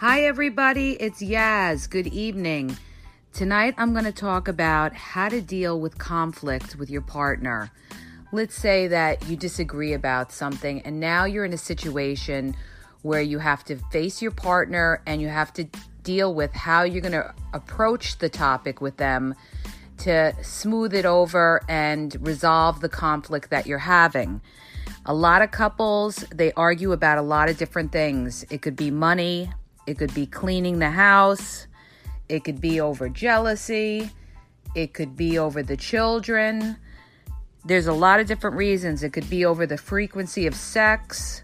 Hi, everybody. It's Yaz. Good evening. Tonight, I'm going to talk about how to deal with conflict with your partner. Let's say that you disagree about something, and now you're in a situation where you have to face your partner and you have to deal with how you're going to approach the topic with them to smooth it over and resolve the conflict that you're having. A lot of couples, they argue about a lot of different things. It could be money, it could be cleaning the house. It could be over jealousy. It could be over the children. There's a lot of different reasons. It could be over the frequency of sex.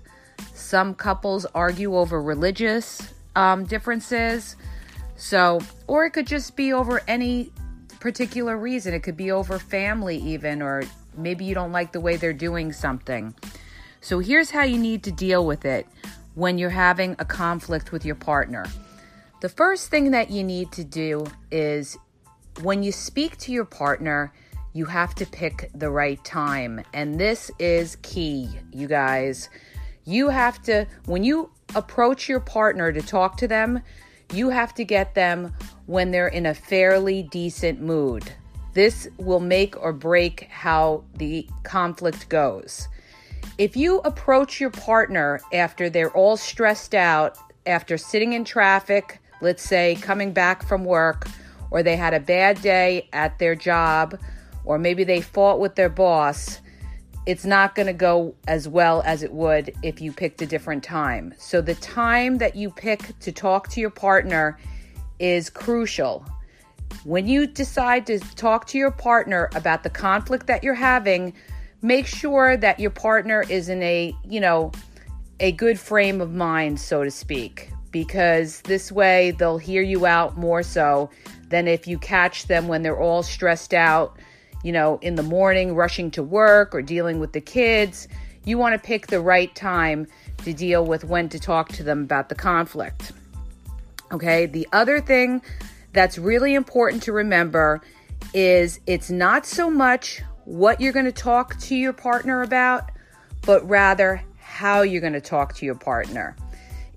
Some couples argue over religious um, differences. So, or it could just be over any particular reason. It could be over family, even, or maybe you don't like the way they're doing something. So, here's how you need to deal with it when you're having a conflict with your partner. The first thing that you need to do is when you speak to your partner, you have to pick the right time. And this is key, you guys. You have to, when you approach your partner to talk to them, you have to get them when they're in a fairly decent mood. This will make or break how the conflict goes. If you approach your partner after they're all stressed out, after sitting in traffic, let's say coming back from work, or they had a bad day at their job, or maybe they fought with their boss, it's not going to go as well as it would if you picked a different time. So, the time that you pick to talk to your partner is crucial. When you decide to talk to your partner about the conflict that you're having, make sure that your partner is in a, you know, a good frame of mind, so to speak, because this way they'll hear you out more so than if you catch them when they're all stressed out, you know, in the morning, rushing to work or dealing with the kids. You want to pick the right time to deal with when to talk to them about the conflict. Okay, the other thing that's really important to remember is it's not so much what you're going to talk to your partner about, but rather how you're going to talk to your partner.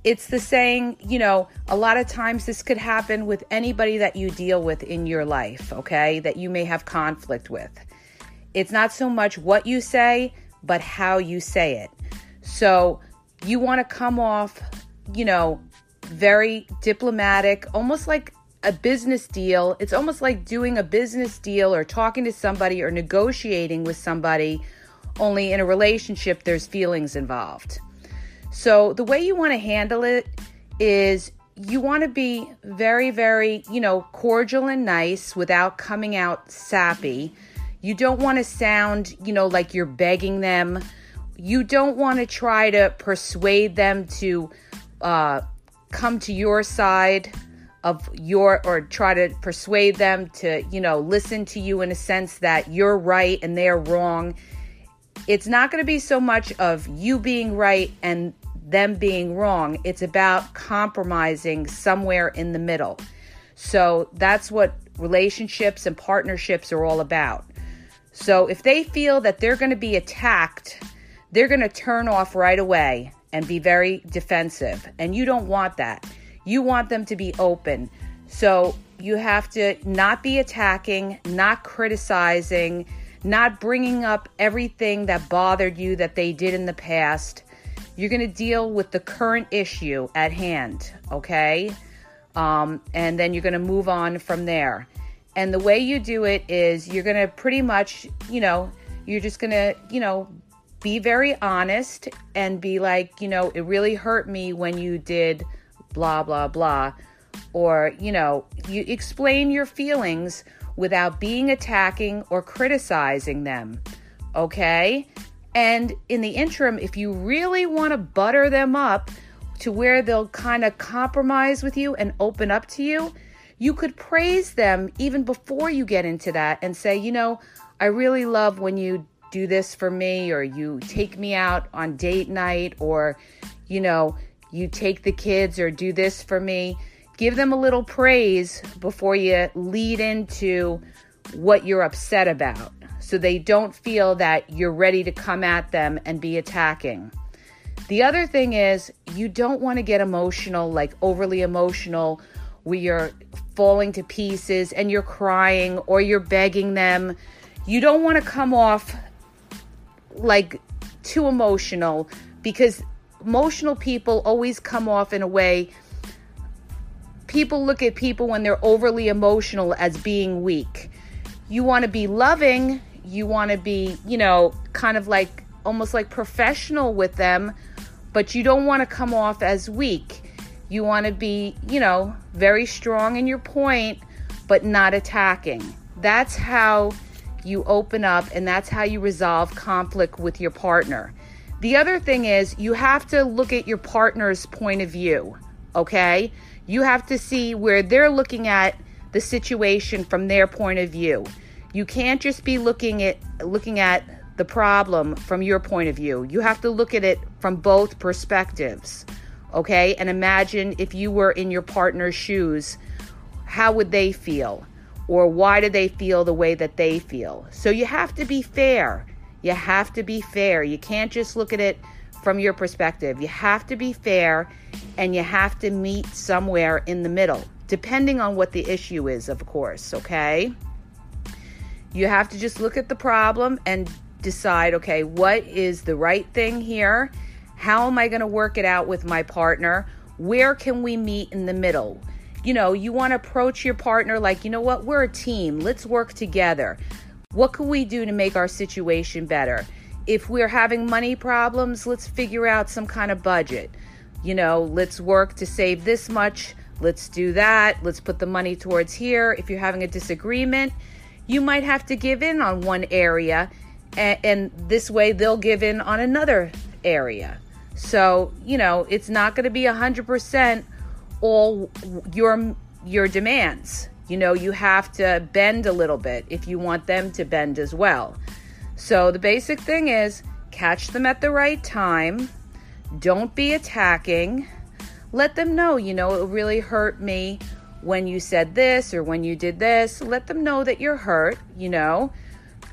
It's the saying, you know, a lot of times this could happen with anybody that you deal with in your life, okay, that you may have conflict with. It's not so much what you say, but how you say it. So you want to come off, you know, very diplomatic, almost like a business deal, it's almost like doing a business deal or talking to somebody or negotiating with somebody, only in a relationship, there's feelings involved. So, the way you want to handle it is you want to be very, very, you know, cordial and nice without coming out sappy. You don't want to sound, you know, like you're begging them. You don't want to try to persuade them to uh, come to your side of your or try to persuade them to, you know, listen to you in a sense that you're right and they're wrong. It's not going to be so much of you being right and them being wrong. It's about compromising somewhere in the middle. So that's what relationships and partnerships are all about. So if they feel that they're going to be attacked, they're going to turn off right away and be very defensive. And you don't want that. You want them to be open. So you have to not be attacking, not criticizing, not bringing up everything that bothered you that they did in the past. You're going to deal with the current issue at hand, okay? Um, and then you're going to move on from there. And the way you do it is you're going to pretty much, you know, you're just going to, you know, be very honest and be like, you know, it really hurt me when you did blah, blah, blah. Or, you know, you explain your feelings without being attacking or criticizing them. Okay? And in the interim, if you really want to butter them up to where they'll kind of compromise with you and open up to you, you could praise them even before you get into that and say, you know, I really love when you do this for me, or you take me out on date night, or, you know, you take the kids or do this for me. Give them a little praise before you lead into what you're upset about so they don't feel that you're ready to come at them and be attacking. The other thing is, you don't want to get emotional, like overly emotional, where you're falling to pieces and you're crying or you're begging them. You don't want to come off like too emotional because emotional people always come off in a way people look at people when they're overly emotional as being weak. You want to be loving you want to be, you know, kind of like almost like professional with them, but you don't want to come off as weak. You want to be, you know, very strong in your point, but not attacking. That's how you open up and that's how you resolve conflict with your partner. The other thing is you have to look at your partner's point of view, okay? You have to see where they're looking at the situation from their point of view. You can't just be looking at looking at the problem from your point of view. You have to look at it from both perspectives. Okay? And imagine if you were in your partner's shoes, how would they feel? Or why do they feel the way that they feel? So you have to be fair. You have to be fair. You can't just look at it from your perspective. You have to be fair and you have to meet somewhere in the middle, depending on what the issue is, of course, okay? You have to just look at the problem and decide okay, what is the right thing here? How am I going to work it out with my partner? Where can we meet in the middle? You know, you want to approach your partner like, you know what, we're a team. Let's work together. What can we do to make our situation better? If we're having money problems, let's figure out some kind of budget. You know, let's work to save this much. Let's do that. Let's put the money towards here. If you're having a disagreement, you might have to give in on one area and, and this way they'll give in on another area. So, you know, it's not going to be 100% all your your demands. You know, you have to bend a little bit if you want them to bend as well. So, the basic thing is catch them at the right time. Don't be attacking. Let them know, you know, it really hurt me when you said this or when you did this. Let them know that you're hurt, you know.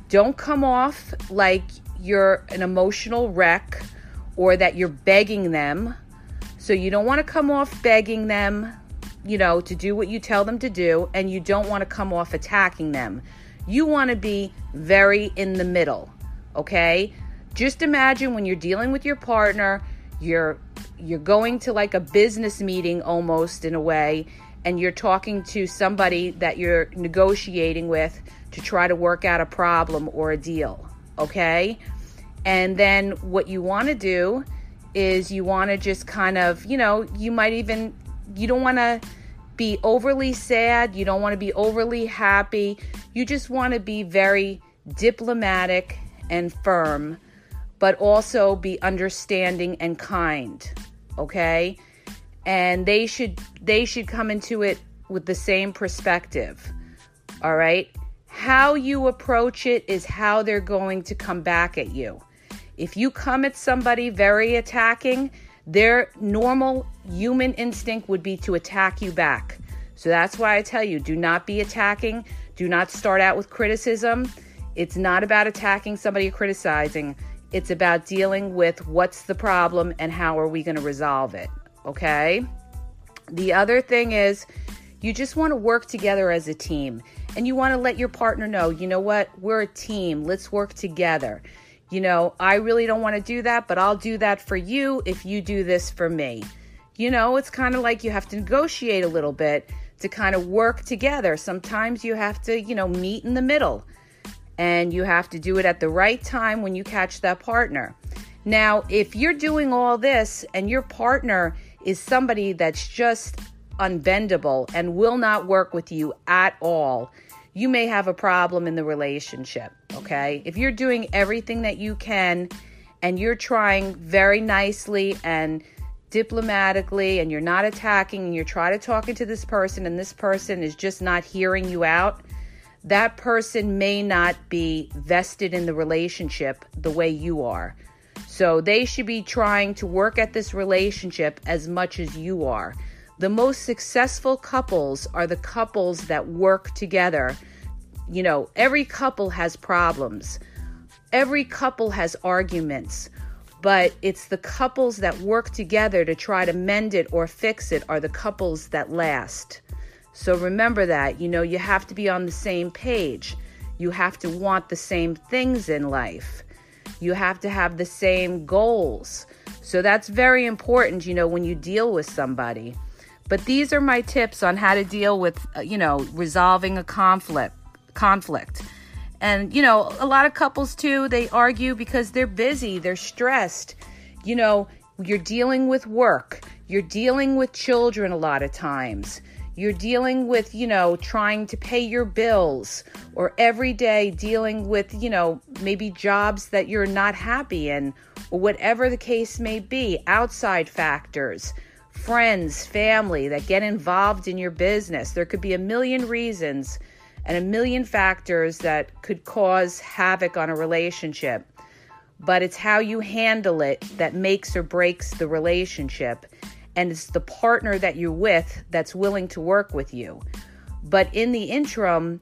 Don't come off like you're an emotional wreck or that you're begging them. So you don't want to come off begging them, you know, to do what you tell them to do, and you don't want to come off attacking them. You want to be very in the middle, okay? Just imagine when you're dealing with your partner, you're you're going to like a business meeting almost in a way and you're talking to somebody that you're negotiating with to try to work out a problem or a deal, okay? And then what you want to do is you want to just kind of, you know, you might even, you don't want to be overly sad, you don't want to be overly happy. You just want to be very diplomatic and firm, but also be understanding and kind, okay? and they should they should come into it with the same perspective. All right? How you approach it is how they're going to come back at you. If you come at somebody very attacking, their normal human instinct would be to attack you back. So that's why I tell you do not be attacking. Do not start out with criticism. It's not about attacking somebody or criticizing. It's about dealing with what's the problem and how are we going to resolve it okay? The other thing is you just want to work together as a team and you want to let your partner know, you know what, we're a team, let's work together. You know, I really don't want to do that, but I'll do that for you if you do this for me. You know, it's kind of like you have to negotiate a little bit to kind of work together. Sometimes you have to, you know, meet in the middle and you have to do it at the right time when you catch that partner. Now, if you're doing all this and your partner is somebody that's just unbendable and will not work with you at all, you may have a problem in the relationship. Okay. If you're doing everything that you can and you're trying very nicely and diplomatically and you're not attacking and you're trying to talking to this person and this person is just not hearing you out, that person may not be vested in the relationship the way you are. So they should be trying to work at this relationship as much as you are. The most successful couples are the couples that work together. You know, every couple has problems, every couple has arguments, but it's the couples that work together to try to mend it or fix it are the couples that last. So remember that. You know, you have to be on the same page. You have to want the same things in life. You have to have the same goals. So that's very important, you know, when you deal with somebody. But these are my tips on how to deal with, uh, you know, resolving a conflict. Conflict. And, you know, a lot of couples too, they argue because they're busy, they're stressed. You know, you're dealing with work, you're dealing with children a lot of times. You're dealing with, you know, trying to pay your bills or every day dealing with, you know, maybe jobs that you're not happy in or whatever the case may be, outside factors friends, family that get involved in your business. There could be a million reasons and a million factors that could cause havoc on a relationship. But it's how you handle it that makes or breaks the relationship. And it's the partner that you're with that's willing to work with you. But in the interim,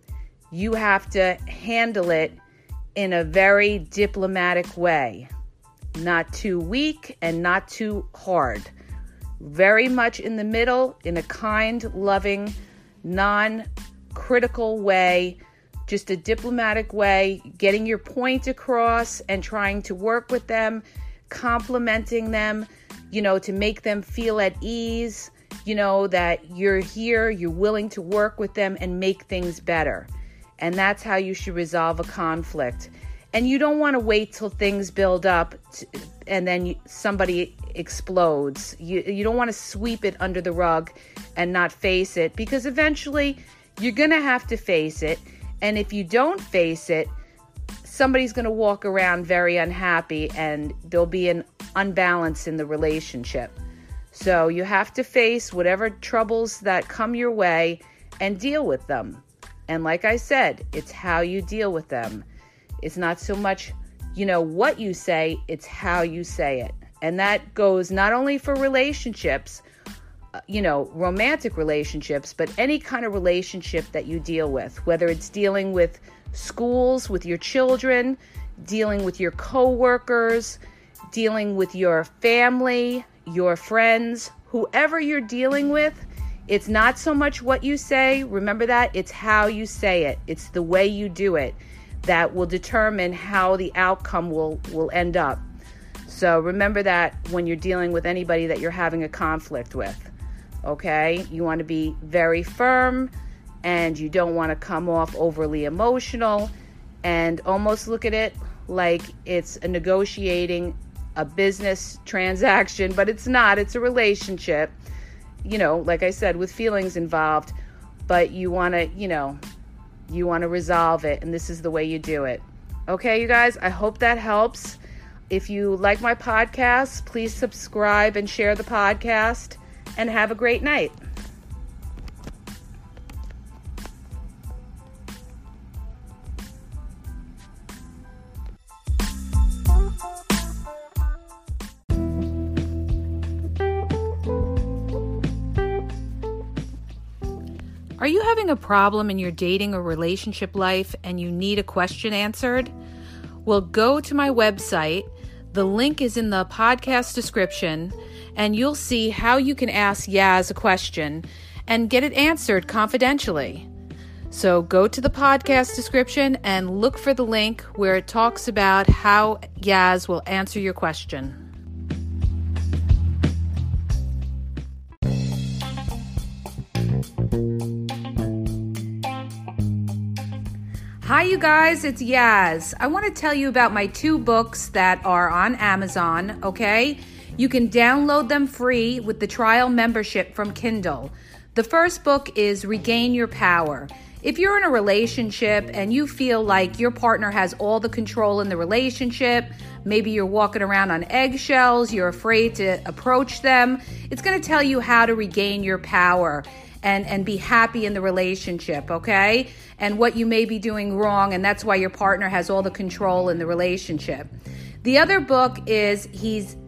you have to handle it in a very diplomatic way, not too weak and not too hard very much in the middle, in a kind, loving, non critical way, just a diplomatic way, getting your point across and trying to work with them, complimenting them, you know, to make them feel at ease, you know, that you're here, you're willing to work with them and make things better. And that's how you should resolve a conflict. And you don't want to wait till things build up to, and then somebody explodes. You you don't want to sweep it under the rug and not face it because eventually you're going to have to face it. And if you don't face it, somebody's going to walk around very unhappy and there'll be an unbalance in the relationship. So you have to face whatever troubles that come your way and deal with them. And like I said, it's how you deal with them. It's not so much, you know, what you say, it's how you say it. And that goes not only for relationships, Uh, you know, romantic relationships, but any kind of relationship that you deal with, whether it's dealing with schools, with your children, dealing with your coworkers, dealing with your family, your friends, whoever you're dealing with, it's not so much what you say, remember that, it's how you say it. It's the way you do it that will determine how the outcome will will end up. So remember that when you're dealing with anybody that you're having a conflict with. Okay? You want to be very firm and you don't want to come off overly emotional and almost look at it like it's a negotiating a business transaction, but it's not. It's a relationship. You know, like I said, with feelings involved, but you want to, you know, you want to resolve it, and this is the way you do it. Okay, you guys, I hope that helps. If you like my podcast, please subscribe and share the podcast, and have a great night. Are you having a problem in your dating or relationship life and you need a question answered? Well, go to my website the link is in the podcast description, and you'll see how you can ask Yaz a question and get it answered confidentially. So go to the podcast description and look for the link where it talks about how Yaz will answer your question. Hi, you guys, it's Yaz. I want to tell you about my two books that are on Amazon, okay? You can download them free with the trial membership from Kindle. The first book is Regain Your Power. If you're in a relationship and you feel like your partner has all the control in the relationship, maybe you're walking around on eggshells, you're afraid to approach them, it's going to tell you how to regain your power and, and be happy in the relationship, okay? And what you may be doing wrong, and that's why your partner has all the control in the relationship. The other book is he's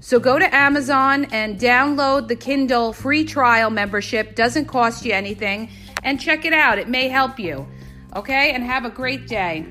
So go to Amazon and download the Kindle free trial membership. Doesn't cost you anything. And check it out. It may help you. Okay? And have a great day.